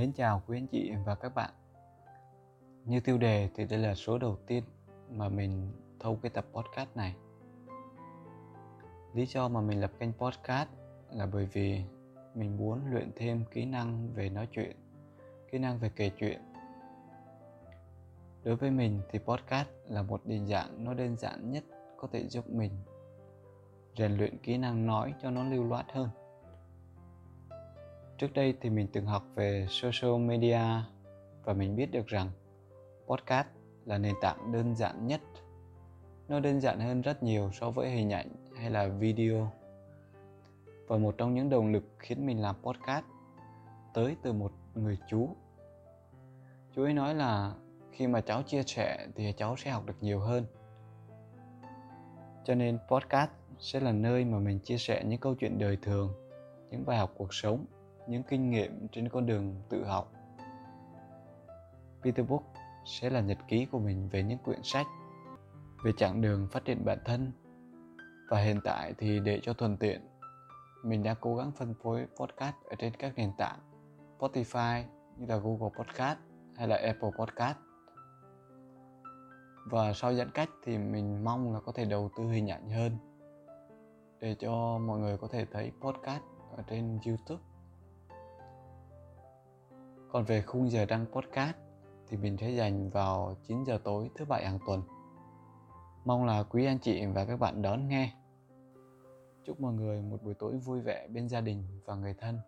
Mến chào quý anh chị và các bạn. Như tiêu đề thì đây là số đầu tiên mà mình thâu cái tập podcast này. Lý do mà mình lập kênh podcast là bởi vì mình muốn luyện thêm kỹ năng về nói chuyện, Kỹ năng về kể chuyện. Đối với mình thì podcast là một định dạng nó đơn giản nhất có thể giúp mình rèn luyện kỹ năng nói cho nó lưu loát hơn trước đây thì mình từng học về social media và mình biết được rằng podcast là nền tảng đơn giản nhất. Nó đơn giản hơn rất nhiều so với hình ảnh hay là video. Và một trong những động lực khiến mình làm podcast tới từ một người chú. Chú ấy nói là khi mà cháu chia sẻ thì cháu sẽ học được nhiều hơn. Cho nên podcast sẽ là nơi mà mình chia sẻ những câu chuyện đời thường, những bài học cuộc sống những kinh nghiệm trên con đường tự học. Peter Book sẽ là nhật ký của mình về những quyển sách về chặng đường phát triển bản thân. Và hiện tại thì để cho thuận tiện, mình đang cố gắng phân phối podcast ở trên các nền tảng Spotify như là Google Podcast hay là Apple Podcast. Và sau giãn cách thì mình mong là có thể đầu tư hình ảnh hơn để cho mọi người có thể thấy podcast ở trên YouTube còn về khung giờ đăng podcast thì mình sẽ dành vào 9 giờ tối thứ bảy hàng tuần. Mong là quý anh chị và các bạn đón nghe. Chúc mọi người một buổi tối vui vẻ bên gia đình và người thân.